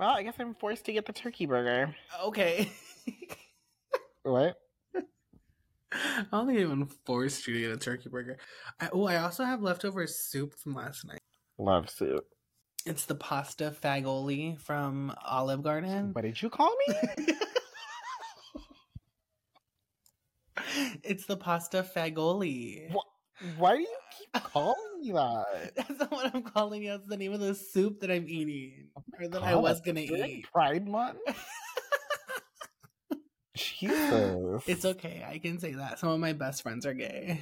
Well, I guess I'm forced to get the turkey burger. Okay. What? I don't think anyone forced you to get a turkey burger. Oh, I also have leftover soup from last night. Love soup. It's the pasta fagioli from Olive Garden. What did you call me? it's the pasta fagioli. What? Why do you keep calling me that? That's not what I'm calling you. That's the name of the soup that I'm eating, oh or that I was gonna eat. Pride Month. Jesus. It's okay. I can say that. Some of my best friends are gay.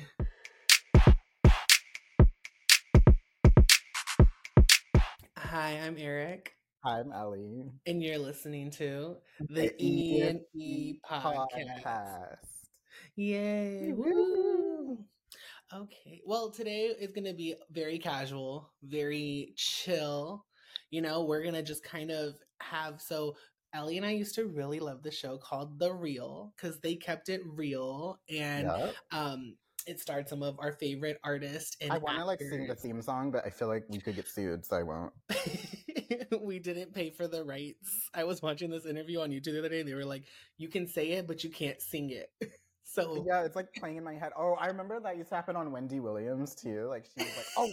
Hi, I'm Eric, Hi, I'm Ellie. and you're listening to the E and E podcast. podcast. Yay! Woo! Okay. Well, today is going to be very casual, very chill. You know, we're going to just kind of have so Ellie and I used to really love the show called The Real because they kept it real and Yup. um it starred some of our favorite artists and I want to like sing the theme song, but I feel like we could get sued, so I won't. we didn't pay for the rights. I was watching this interview on YouTube the other day and they were like, you can say it, but you can't sing it. so Yeah, it's like playing in my head. Oh, I remember that used to happen on Wendy Williams too. Like she was like, "Oh,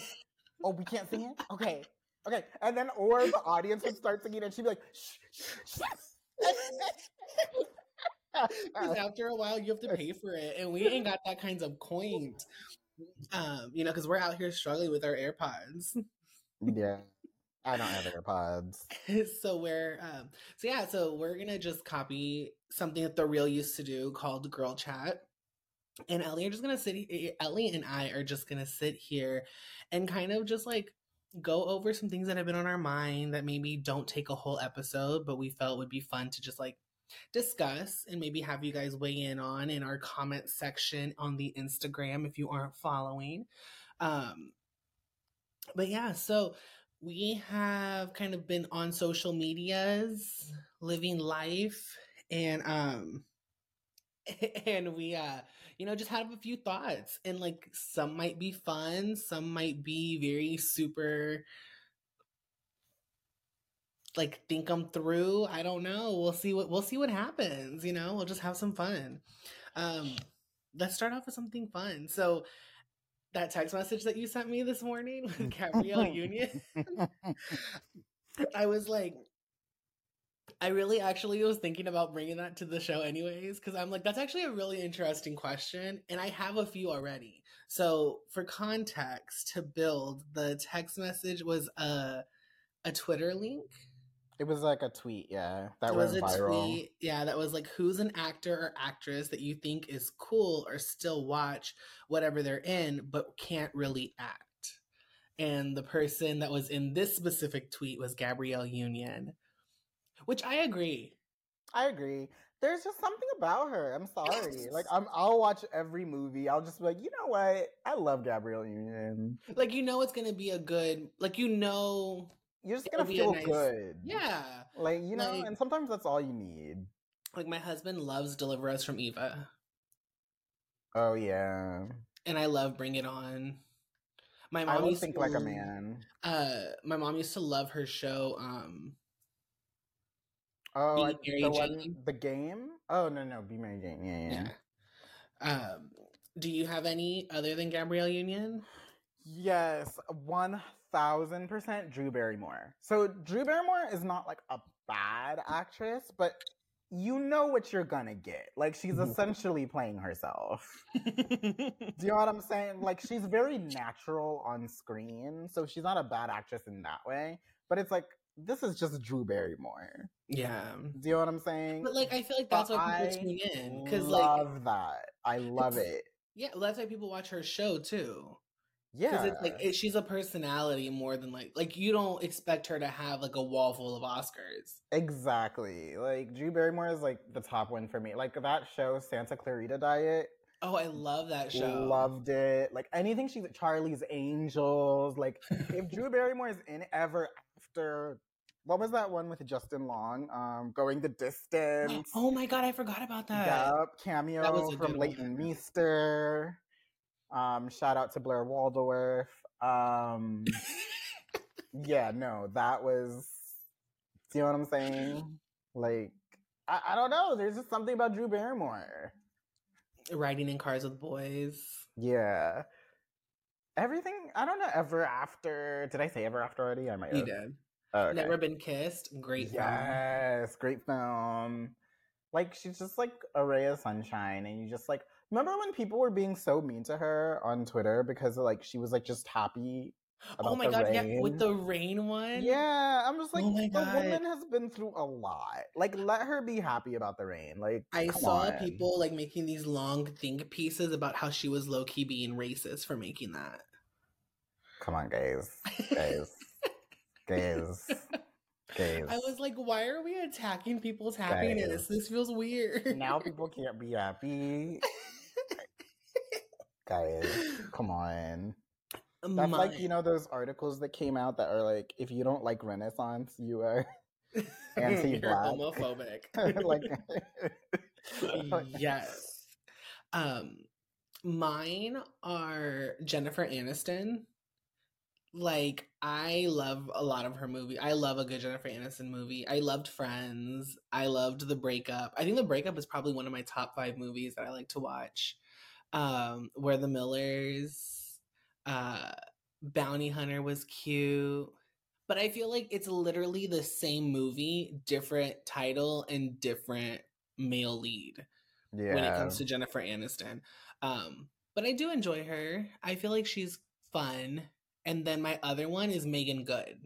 oh, we can't sing it. Okay, okay," and then or the audience would start singing, and she'd be like, "Shh, shh, shh." 'Cause after a while you have to pay for it and we ain't got that kinds of coins um you know because we're out here struggling with our airpods yeah, I don't have AirPods. so we're um so yeah so we're gonna just copy something that the real used to do called girl chat and ellie are just gonna sit ellie and i are just gonna sit here and kind of just like go over some things that have been on our mind that maybe don't take a whole episode but we felt would be fun to just like discuss and maybe have you guys weigh in on in our comment section on the instagram if you aren't following um but yeah so we have kind of been on social medias living life and um and we uh you know just have a few thoughts and like some might be fun some might be very super like think them through i don't know we'll see what we'll see what happens you know we'll just have some fun. Um let's start off with something fun. So that text message that you sent me this morning with mm. gabrielle union I was like, I really actually was thinking about bringing that to the show anyways, because I'm like, that's actually a really interesting question. And I have a few already. So, for context, to build, the text message was a, a Twitter link. It was like a tweet, yeah, that it went was a viral. tweet, yeah, that was like, who's an actor or actress that you think is cool or still watch whatever they're in, but can't really act? And the person that was in this specific tweet was Gabrielle Union, which I agree. I agree. There's just something about her. I'm sorry. Like I'm, I'll watch every movie. I'll just be like, you know what? I love Gabrielle Union. Like, you know, it's going to be a good, like, you know, You're just It'll gonna feel nice- good. yeah. Like you know, Like- and sometimes that's all you need. Like, my husband loves Deliver Us from Eva, Oh yeah. and I love Bring It On. My I mom will used think to, like a man. Uh, my mom used to love her show, um, Oh, Be Mary the one, the game. Oh no, no, Being Mary Jane. Yeah, yeah. yeah. Um, do you have any other than Gabrielle Union? Yes, one thousand percent. Drew Barrymore. So Drew Barrymore is not like a bad actress, but you know what you're gonna get. Like she's essentially playing herself. Do you know what I'm saying? Like she's very natural on screen, so she's not a bad actress in that way. But it's like this is just Drew Barrymore. yeah. Do you know what I'm saying? But like, I feel like But that's why people I tune in because, like, I love that. I love it. yeah, well, that's why people watch her show too. Yeah, Because it's like it, she's a personality more than like like you don't expect her to have like a wall full of Oscars. exactly. Like Drew Barrymore is like the top one for me. Like that show, Santa Clarita Diet. Oh, I love that show. Loved it. Like anything she's Charlie's Angels. Like if Drew Barrymore is in ever after what was that one with Justin Long? Um, going the distance. Oh my god, I forgot about that. Yup, cameo That was from Leighton. Meester. Um, shout out to Blair Waldorf. Um, yeah, no, that was Do you know what I'm saying? Like, I, I don't know. There's just something about Drew Barrymore. Riding in cars with boys. Yeah. Everything, I don't know, ever after. Did I say ever after already? I might You have. did. Oh, okay. Never been kissed. Great film. Yes, great film. Like she's just like a ray of sunshine, and you just like remember when people were being so mean to her on Twitter because like she was like just happy. Oh about my god, yeah, rain. with the rain one. Yeah, I'm just oh like Oh the God. woman has been through a lot. Like let her be happy about the rain. Like I saw on. people like making these long think pieces about how she was low key being racist for making that. Come on, guys, guys, guys, guys. I was like, why are we attacking people's happiness? This feels weird. now people can't be happy. guys, come on. That's like you know those articles that came out that are like, if you don't like Renaissance, you are anti-black. homophobic. like. yes. Um, mine are Jennifer Aniston. Like I love a lot of her movie. I love a good Jennifer Aniston movie. I loved Friends. I loved The Breakup. I think The Breakup is probably one of my top five movies that I like to watch. Um, We're the Millers, uh, Bounty Hunter was cute. But I feel like it's literally the same movie, different title and different male lead yeah. when it comes to Jennifer Aniston. Um, but I do enjoy her. I feel like she's fun. And then my other one is Meagan Good.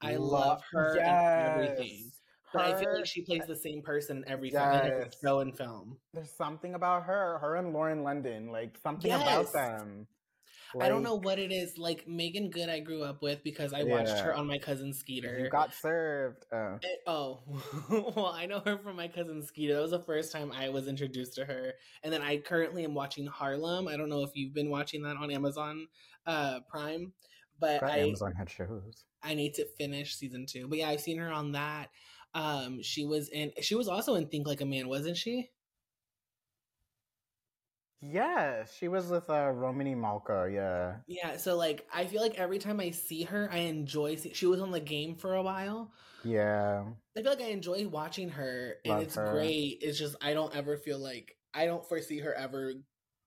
I Lo- love her yes. and everything. But I feel like she plays the same person in every film, in every Yes. show and film. There's something about her, her and Lauren London, like something Yes. about them. I don't know what it is. Like Meagan Good, I grew up with because I watched her on my cousin Skeeter. You got served. Oh. Eh, Oh, well, I know her from my cousin Skeeter. That was the first time I was introduced to her. And then I currently am watching Harlem. I don't know if you've been watching that on Amazon uh, Prime, but I Amazon had shows. I need to finish season two. But yeah, I've seen her on that. Um, she was in. She was also in Think Like a Man, wasn't she? Yeah, she was with uh, Romany Malco. Yeah. Yeah. So like, I feel like every time I see her, I enjoy. See- she was on the game for a while. Yeah. I feel like I enjoy watching her, and Love it's her. great. It's just I don't ever feel like I don't foresee her ever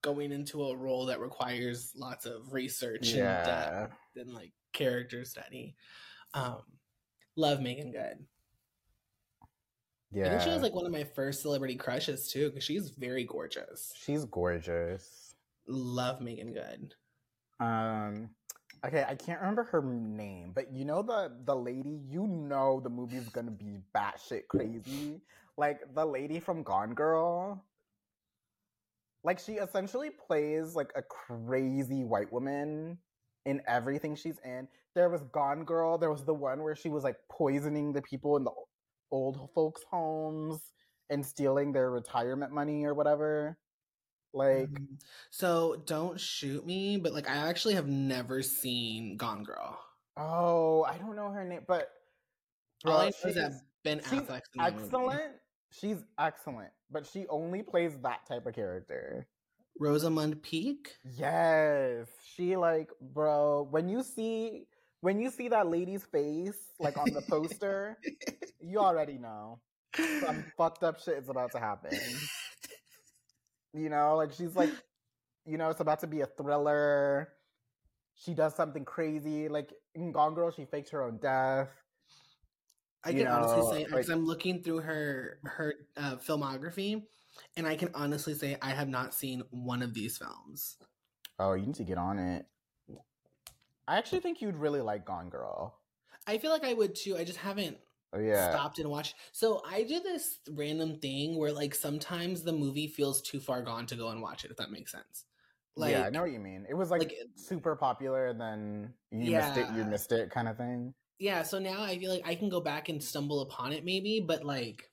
going into a role that requires lots of research and Yeah. depth and like character study. Um, love Meagan Good. I Yeah. think she was like one of my first celebrity crushes too, because she's very gorgeous. She's gorgeous. Love Meagan Good. Um okay, I can't remember her name, but you know the the lady, you know the movie's gonna be batshit crazy. Like the lady from Gone Girl. Like she essentially plays like a crazy white woman in everything she's in. There was Gone Girl, there was the one where she was like poisoning the people in the old folks' homes and stealing their retirement money or whatever. Like Mhm. So don't shoot me, but like I actually have never seen Gone Girl. Oh, I don't know her name, but All I bro, know is that she's Ben she's Affleck's in the movie. excellent. She's excellent, but she only plays that type of character. Rosamund Pike. Yes, she like, bro. When you see when you see that lady's face like on the poster, you already know some fucked up shit is about to happen. You know, like she's like, you know, it's about to be a thriller. She does something crazy. Like in Gone Girl, she faked her own death. I You can honestly say because like- I'm looking through her her uh, filmography, and I can honestly say I have not seen one of these films. Oh, you need to get on it. I actually think you'd really like Gone Girl. I feel like I would too. I just haven't Oh yeah. stopped and watched. So I do this random thing where like sometimes the movie feels too far gone to go and watch it. If that makes sense. Like yeah, I know what you mean. It was like, like, super popular, and then you missed it. You missed it, kind of thing. yeah. So now I feel like I can go back and stumble upon it maybe, but like.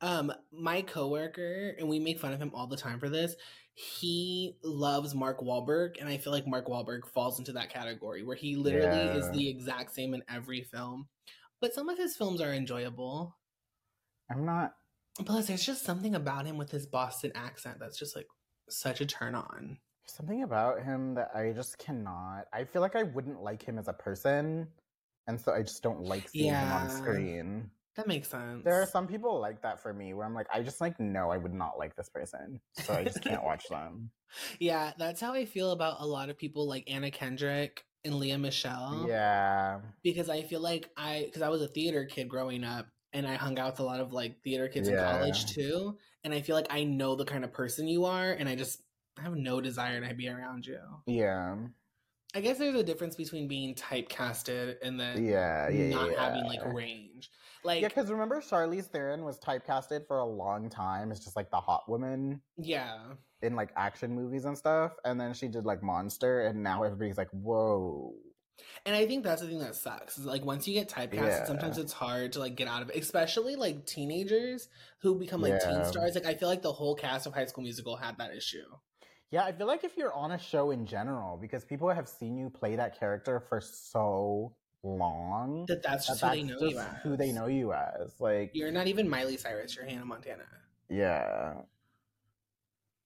Um, my coworker, and we make fun of him all the time for this. He loves Mark Wahlberg, and I feel like Mark Wahlberg falls into that category where he literally is the exact same in every film. But some of his films are enjoyable. I'm not. Plus, there's just something about him with his Boston accent that's just like such a turn on. Something about him that I just cannot. I feel like I wouldn't like him as a person. and so I just don't like seeing him on screen. That makes sense. There are some people like that for me where I'm like, I just like no, I would not like this person, so I just can't watch them. Yeah, that's how I feel about a lot of people like Anna Kendrick and Lea Michele. Yeah, Because I feel like I, because I was a theater kid growing up and I hung out with a lot of like theater kids in college too. And I feel like I know the kind of person you are and I just have no desire to be around you. yeah, I guess there's a difference between being typecasted and then yeah, yeah, not yeah. having like range. Like, yeah, because remember Charlize Theron was typecasted for a long time as just like the hot woman yeah. in like action movies and stuff, and then she did like Monster, and now everybody's like, whoa. And I think that's the thing that sucks. Is like once you get typecasted, sometimes it's hard to like get out of it. Especially like teenagers who become like teen stars. Like I feel like the whole cast of High School Musical had that issue. Yeah, I feel like if you're on a show in general, because people have seen you play that character for so long, That that's that just who they that's know you just as. who they know you as. Like, You're not even Miley Cyrus. You're Hannah Montana. yeah.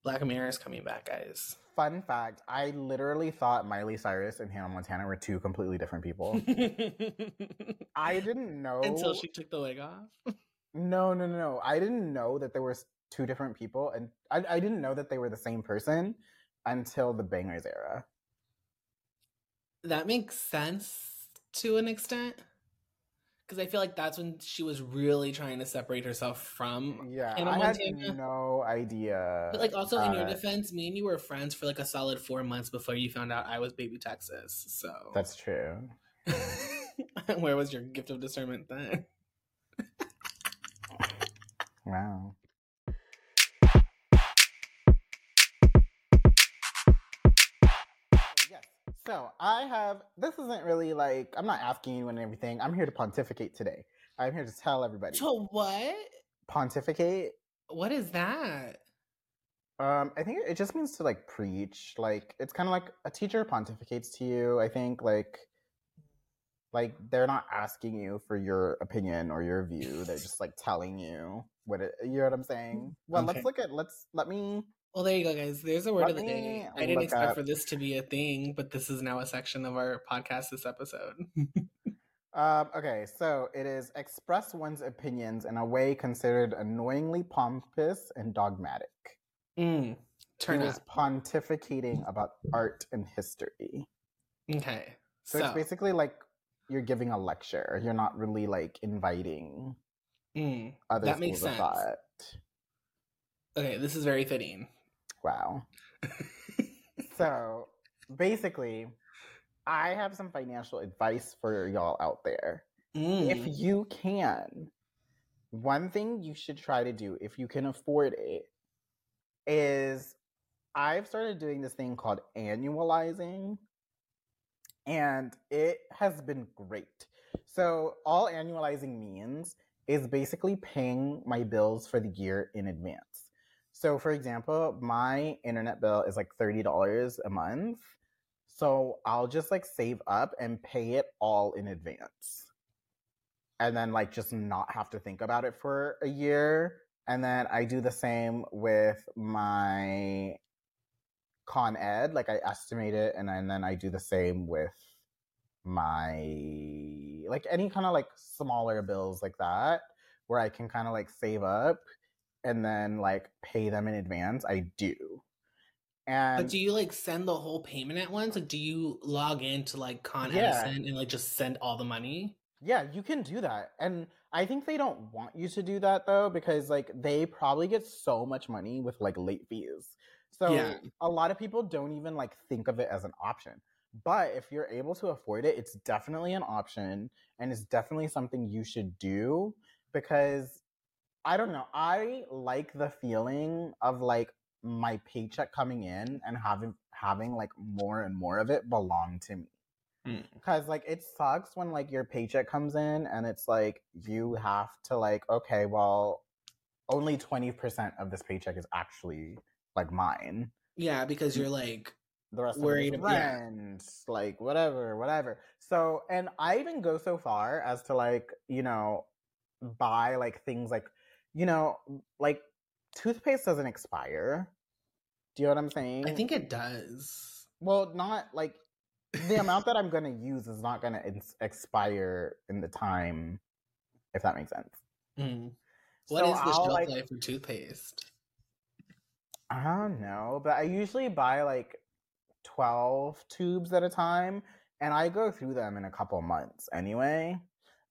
Black Mirror is coming back, guys. Fun fact: I literally thought Miley Cyrus and Hannah Montana were two completely different people. I didn't know Until she took the wig off. No, no, no, no. I didn't know that there were two different people, and I, I didn't know that they were the same person until the Bangerz era. That makes sense to an extent. Because I feel like that's when she was really trying to separate herself from Yeah, Hannah I had no idea. But like also in your uh, defense, me and you were friends for like a solid four months before you found out I was baby Texas. So that's true. where was your gift of discernment then? Wow. So I have. This isn't really like I'm not asking you and everything. I'm here to pontificate today. I'm here to tell everybody. So what? Pontificate. What is that? Um, I think it just means to like preach. Like it's kind of like a teacher pontificates to you. I think like like they're not asking you for your opinion or your view. They're just like telling you what it. You know what I'm saying? Well, Okay. let's look at. Let's let me. Well, there you go, guys. There's a word Let of the day. I didn't expect up- for this to be a thing, but this is now a section of our podcast this episode. Um, okay, so it is express one's opinions in a way considered annoyingly pompous and dogmatic. mm, turn he was pontificating about art and history. Okay. So, So, it's basically like you're giving a lecture. You're not really like inviting mm, other That makes sense. thought. okay, this is very fitting. Wow. so basically, I have some financial advice for y'all out there. Mm, If you can, one thing you should try to do if you can afford it is I've started doing this thing called annualizing, and it has been great. So, all annualizing means is basically paying my bills for the year in advance. So, for example, my internet bill is like $30 a month. So, I'll just like save up and pay it all in advance. And then, like, just not have to think about it for a year. And then I do the same with my Con Ed. Like, I estimate it. And then, then I do the same with my, like, any kind of like smaller bills like that, where I can kind of like save up and then like pay them in advance. I do. And but do you like send the whole payment at once? Like, do you log into like Con Yeah. Edison and like just send all the money? Yeah, you can do that. And I think they don't want you to do that though, because like they probably get so much money with like late fees. So Yeah. a lot of people don't even like think of it as an option. But if you're able to afford it, it's definitely an option and it's definitely something you should do because I don't know, I like the feeling of like my paycheck coming in and having having like more and more of it belong to me. Mm. Cause like it sucks when like your paycheck comes in and it's like you have to like, okay, well, only 20% of this paycheck is actually like mine. Yeah, because you're like, The rest Worried of is yeah. like whatever, whatever. So, and I even go so far as to like, you know, buy like things like, you know, like toothpaste doesn't expire. Do you know what I'm saying? I think it does. Well, not like the amount that I'm gonna use is not gonna ins- expire in the time, if that makes sense. Mm. What So is the shelf like- life for toothpaste? I don't know, but I usually buy like 12 tubes at a time and I go through them in a couple months anyway.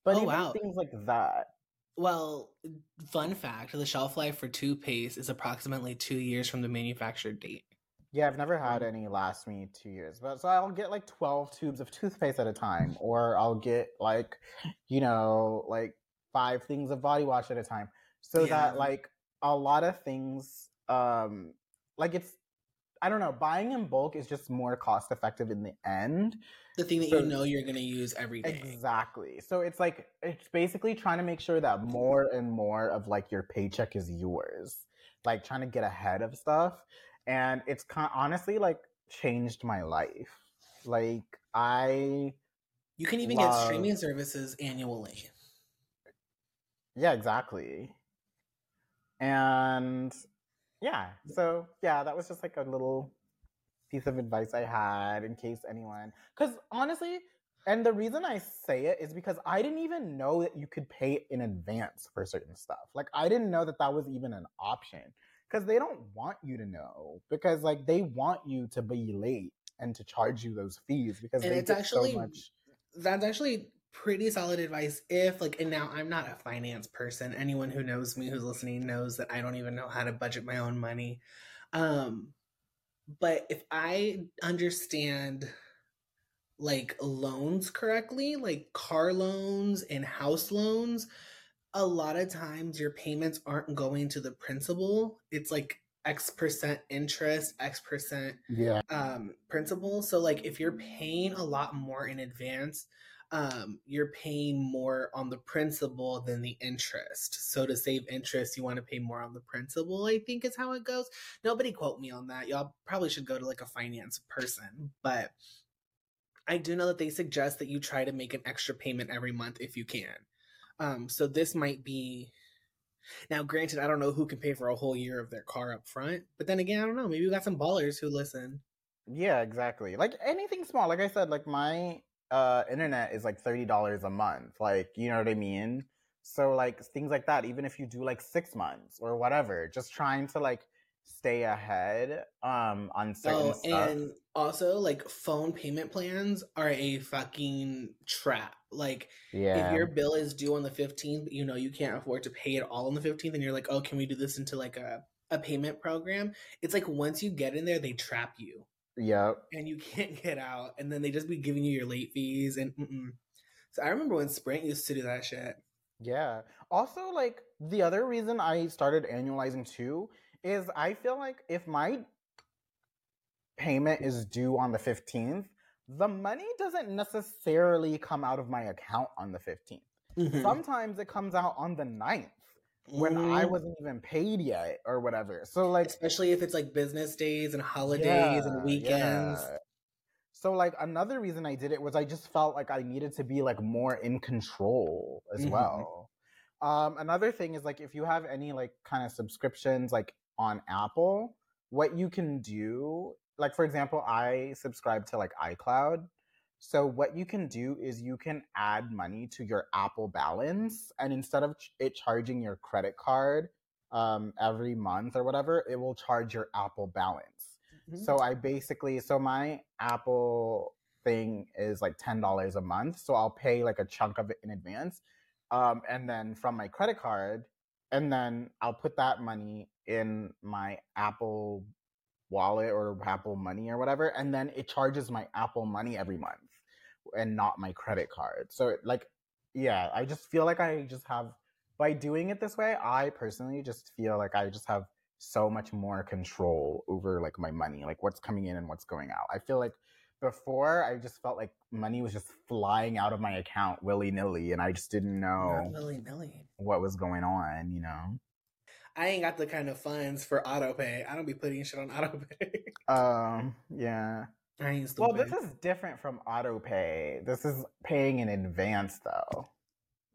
But Oh, even wow. things like that. Well, fun fact: the shelf life for toothpaste is approximately two years from the manufacturer date. Yeah, I've never had any last me two years, but so I'll get like 12 tubes of toothpaste at a time, or I'll get like, you know, like five things of body wash at a time. So Yeah. that like a lot of things, um, like it's, I don't know, buying in bulk is just more cost effective in the end. The thing that So- you know you're gonna use every day. Exactly. So it's like it's basically trying to make sure that more and more of like your paycheck is yours. Like trying to get ahead of stuff. And it's honestly like changed my life. Like I You can even get streaming services annually. yeah, exactly. And yeah, so yeah, that was just like a little piece of advice I had in case anyone cuz honestly, and the reason I say it is because I didn't even know that you could pay in advance for certain stuff. Like I didn't know that that was even an option cuz they don't want you to know because like they want you to be late and to charge you those fees because And they it's get actually- so much That's actually pretty solid advice if like and now I'm not a finance person. Anyone who knows me who's listening knows that I don't even know how to budget my own money. Um but if I understand like loans correctly, like car loans and house loans, a lot of times your payments aren't going to the principal. It's like X percent interest, X percent yeah. um principal. So like if you're paying a lot more in advance, um, you're paying more on the principal than the interest. So to save interest, you want to pay more on the principal, I think is how it goes. Nobody quote me on that. Y'all probably should go to like a finance person. But I do know that they suggest that you try to make an extra payment every month if you can. Um, so this might be now granted, I don't know who can pay for a whole year of their car up front, but then again, I don't know. Maybe we got some ballers who listen. Yeah, exactly. Like anything small. Like I said, like my uh internet is like thirty dollars a month. Like you know what I mean. So like things like that. Even if you do like six months or whatever, just trying to like stay ahead um on certain Oh, stuff. and also like phone payment plans are a fucking trap. Like yeah, if your bill is due on the 15th, you know you can't afford to pay it all on the 15th and you're like, "Oh, can we do this into like a a payment program?" It's like once you get in there, they trap you yep. and you can't get out and then they just be giving you your late fees and mm-mm. So I remember when Sprint used to do that shit. Yeah. Also, like the other reason I started annualizing too is I feel like if my payment is due on the 15th, the money doesn't necessarily come out of my account on the 15th. Mhm. Sometimes it comes out on the 9th when I Mhm. wasn't even paid yet or whatever. So like especially if it's like business days and holidays yeah, and weekends. yeah. So like another reason I did it was I just felt like I needed to be like more in control as Mhm. well. Um another thing is like if you have any like kind of subscriptions like on Apple, what you can do, like for example, I subscribe to like iCloud. So what you can do is you can add money to your Apple balance and instead of it charging your credit card um every month or whatever, it will charge your Apple balance. Mhm. So I basically so my Apple thing is like ten dollars a month. So I'll pay like a chunk of it in advance. Um and then from my credit card, and then I'll put that money in my Apple wallet or Apple money or whatever, and then it charges my Apple money every month and not my credit card. So like yeah, I just feel like I just have by doing it this way, I personally just feel like I just have so much more control over like my money, like what's coming in and what's going out. I feel like before I just felt like money was just flying out of my account willy nilly, and I just didn't know willy nilly. what was going on. You know. I ain't got the kind of funds for auto pay. I don't be putting shit on auto pay. Um. Yeah. I ain't Well, this is different from auto pay. This is paying in advance, though.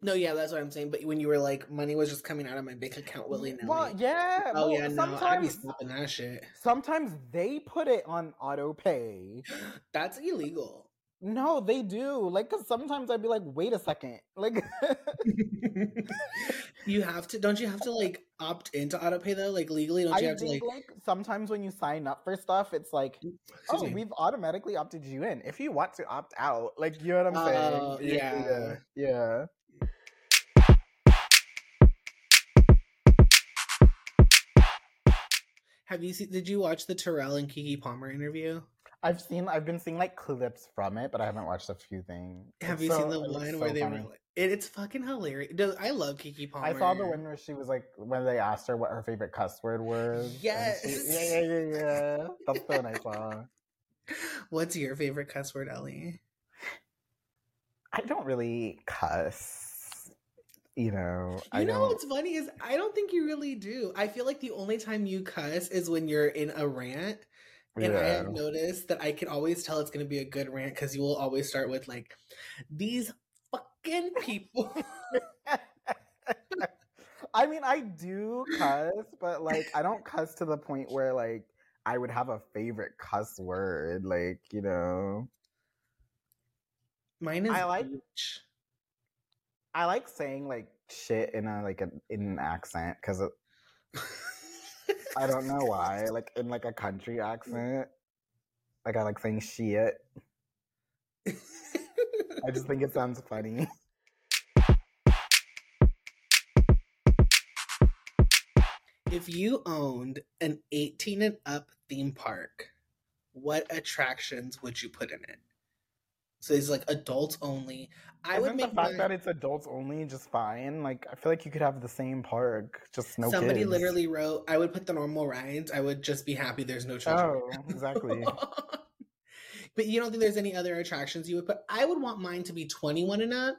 no, yeah, that's what I'm saying. But when you were like, money was just coming out of my bank account willy nilly. Well, yeah. oh well, yeah, no, I'd be sometimes stopping that shit. sometimes they put it on auto pay. That's illegal. No, they do. Like, cause sometimes I'd be like, wait a second. Like, you have to, don't you have to like opt into autopay though? Like legally, don't you I have to like? like sometimes when you sign up for stuff, it's like, mm, oh, Excuse oh, me. we've automatically opted you in. If you want to opt out, like, you know what I'm Oh, saying? yeah. yeah. Have you seen? Did you watch the Terrell and Keke Palmer interview? I've seen, I've been seeing like clips from it, but I haven't watched a few things. Have It's you so- seen the one so where they funny. were? Like, it, it's fucking hilarious. Dude, I love Keke Palmer. I saw the one where she was like when they asked her what her favorite cuss word was. and she- Yes. yeah, yeah, yeah, yeah. That's the one I saw. What's your favorite cuss word, Ellie? I don't really cuss. You know, You I know don't. what's funny is I don't think you really do. I feel like the only time you cuss is when you're in a rant. And I have noticed that I can always tell it's going to be a good rant because you will always start with like, "These fucking people." I mean, I do cuss, but like, I don't cuss to the point where like I would have a favorite cuss word. Like, you know, Mine is I like- bitch. I like saying like shit in a like a, in an accent because I don't know why. Like in like a country mm. accent. Like I like saying shit. I just think it sounds funny. if you owned an 18 and up theme park, what attractions would you put in it? So it's like adults only. I Isn't would the make fact mine- that it's adults only just fine? Like I feel like you could have the same park, just no Somebody kids. literally wrote, "I would put the normal rides. I would just be happy there's no children." Oh, exactly. but you don't think there's any other attractions you would put? I would want mine to be 21 and up,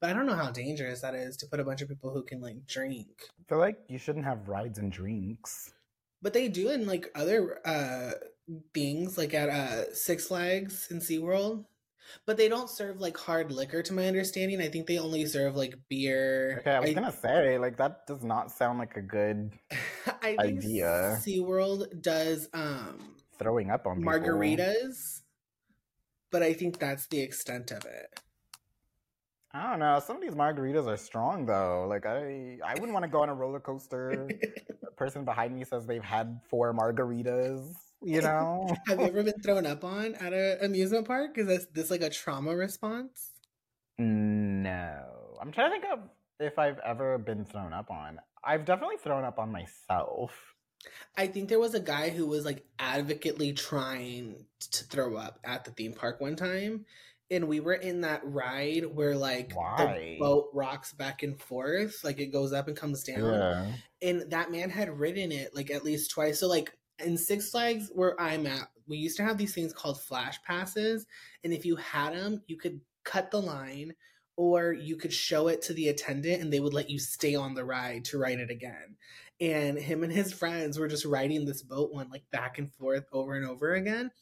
but I don't know how dangerous that is to put a bunch of people who can like drink. I feel like you shouldn't have rides and drinks. But they do in like other uh things, like at uh Six Flags and SeaWorld. But they don't serve like hard liquor to my understanding. I think they only serve like beer. Okay, I was I- gonna say like that does not sound like a good I think idea. SeaWorld does um throwing up on people. margaritas, but I think that's the extent of it. I don't know. Some of these margaritas are strong though. Like I, I wouldn't want to go on a roller coaster. the person behind me says they've had four margaritas. You know. Have you ever been thrown up on at an amusement park? Is this, this like a trauma response? no, I'm trying to think of if I've ever been thrown up on. I've definitely thrown up on myself. I think there was a guy who was like advocately trying to throw up at the theme park one time. And we were in that ride where like Why? the boat rocks back and forth, like it goes up and comes down. Yeah. and that man had ridden it like at least twice. So like in Six Flags where I'm at, we used to have these things called flash passes, and if you had them, you could cut the line or you could show it to the attendant and they would let you stay on the ride to ride it again. And him and his friends were just riding this boat one like back and forth over and over again.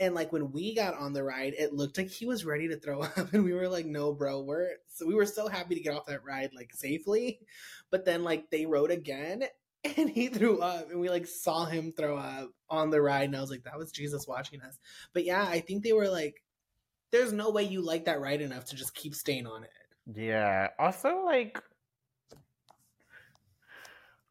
And like when we got on the ride, it looked like he was ready to throw up. And we were like, no, bro, we're so we were so happy to get off that ride like safely. But then like they rode again and he threw up and we like saw him throw up on the ride and I was like, that was Jesus watching us. But yeah, I think they were like, there's no way you like that ride enough to just keep staying on it. Yeah. Also, like,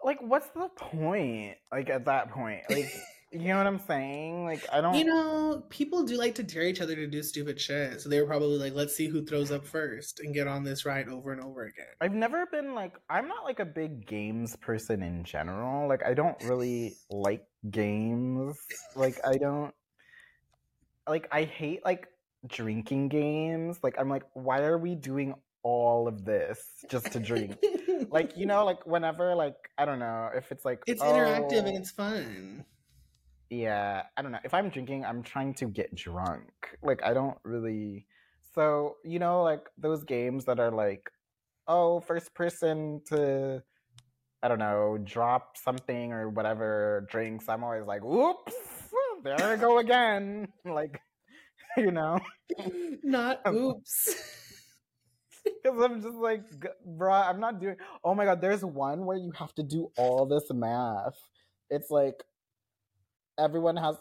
like, what's the point? Like, at that point, like, you know what I'm saying? Like, I don't. You know, people do like to dare each other to do stupid shit. So they were probably like, let's see who throws up first and get on this ride over and over again. I've never been like I'm not like a big games person in general. Like I don't really like games. Like I don't like I hate like drinking games. Like I'm like why are we doing all of this just to drink? like you know like whenever like I don't know if it's like it's interactive oh, and it's fun. Yeah, I don't know. If I'm drinking, I'm trying to get drunk. Like I don't really so, you know, like those games that are like, oh, first person to I don't know, drop something or whatever drinks, I'm always like, whoops, there I go again. Like, you know, Not oops. because I'm just like, bruh, I'm not doing. Oh my god, there's one where you have to do all this math. It's like everyone has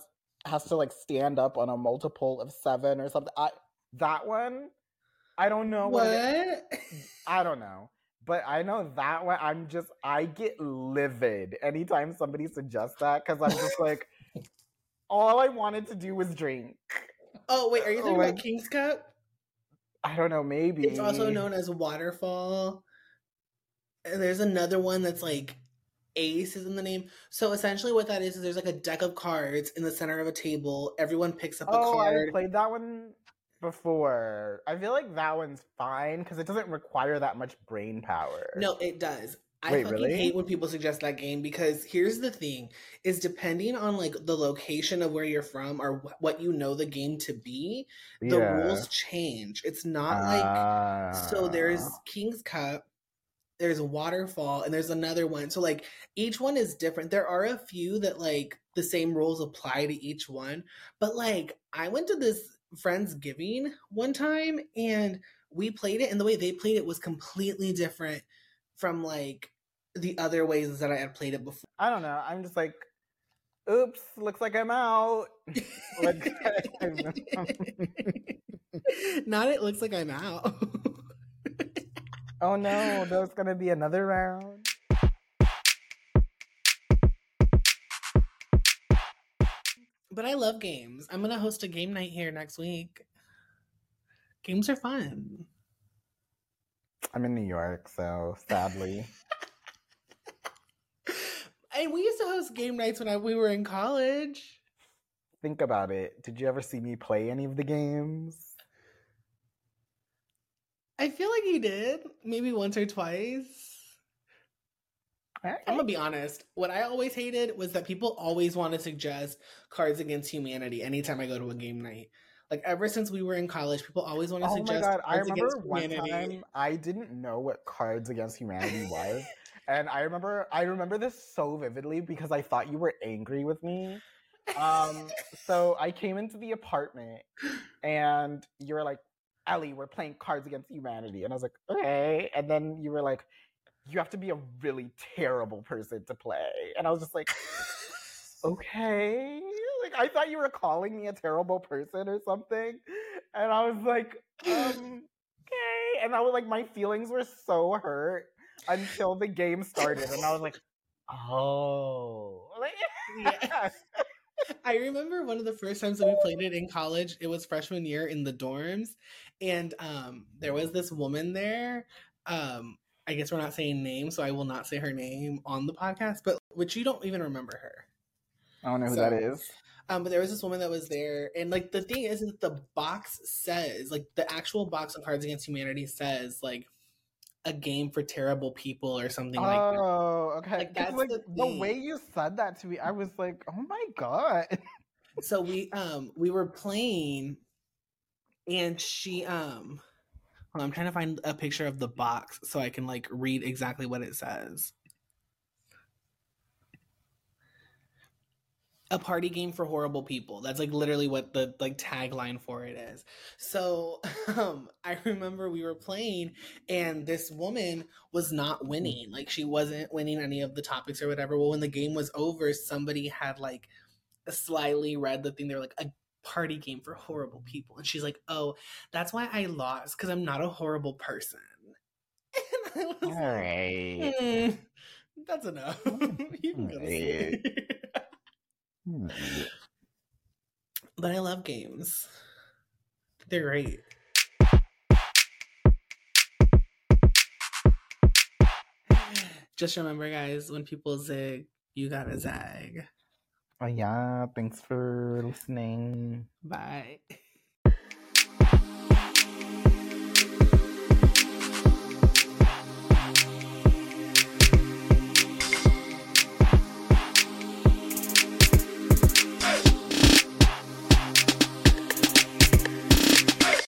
has to like stand up on a multiple of seven or something. I that one, I don't know what. it- What? I don't know. But I know that one, I'm just, I get livid anytime somebody suggests that because I'm just like, all I wanted to do was drink. Oh wait, are you oh talking Like- about King's Cup? I don't know, maybe. It's also known as Waterfall. And there's another one that's like Ace is in the name. So essentially, what that is is there's like a deck of cards in the center of a table. Everyone picks up a card. Oh, I card. played that one before. I feel like that one's fine because it doesn't require that much brain power. No, it does. I Wait, fucking really? hate when people suggest that game because here's the thing: is depending on like the location of where you're from or wh- what you know the game to be, the rules change. It's not like so. There's Ah. King's Cup, there's a Waterfall, and there's another one. So like each one is different. There are a few that like the same rules apply to each one, but like I went to this friend's giving one time and we played it, and the way they played it was completely different from like the other ways that I had played it before. I don't know. I'm just like, oops, looks like I'm out. like, Not it looks like I'm out. Oh no, there's gonna be another round. but I love games. I'm gonna host a game night here next week. Games are fun. I'm in New York, so sadly. And we used to host game nights when I, we were in college. Think about it. Did you ever see me play any of the games? I feel like you did, maybe once or twice. I'm gonna be honest. What I always hated was that people always want to suggest Cards Against Humanity anytime I go to a game night. Like ever since we were in college, people always want to Oh my suggest god, I remember one Humanity. time I didn't know what Cards Against Humanity was. and I remember I remember this so vividly because I thought you were angry with me. Um so I came into the apartment and you were like, Ellie, we're playing Cards Against Humanity. And I was like, okay. And then you were like, you have to be a really terrible person to play. And I was just like, okay. Like I thought you were calling me a terrible person or something. And I was like, um, okay. And I was like, my feelings were so hurt until the game started. And I was like, oh. Like, Yeah. I remember one of the first times that we played it in college. It was freshman year in the dorms, and um, there was this woman there. Um, I guess we're not saying names, so I will not say her name on the podcast. But which you don't even remember her. I don't know who So- that is. Um, but there was this woman that was there, and like the thing is, is that the box says, like the actual box of Cards Against Humanity says, like a game for terrible people or something like that. Oh, okay. Like, that's like the the, way you said that to me, I was like, oh my god. so we um we were playing and she um on, I'm trying to find a picture of the box so I can like read exactly what it says. A party game for horrible people. That's like literally what the like tagline for it is. So um I remember we were playing and this woman was not winning. Like she wasn't winning any of the topics or whatever. Well when the game was over, somebody had like slyly read the thing. They were like a party game for horrible people, and she's like, "Oh, that's why I lost because I'm not a horrible person." And I was All like, right. "Hmm, that's enough. you can go to sleep." But I love games. They're great. Just remember, guys, when people zig, you gotta zag. Oh yeah, thanks for listening. Bye.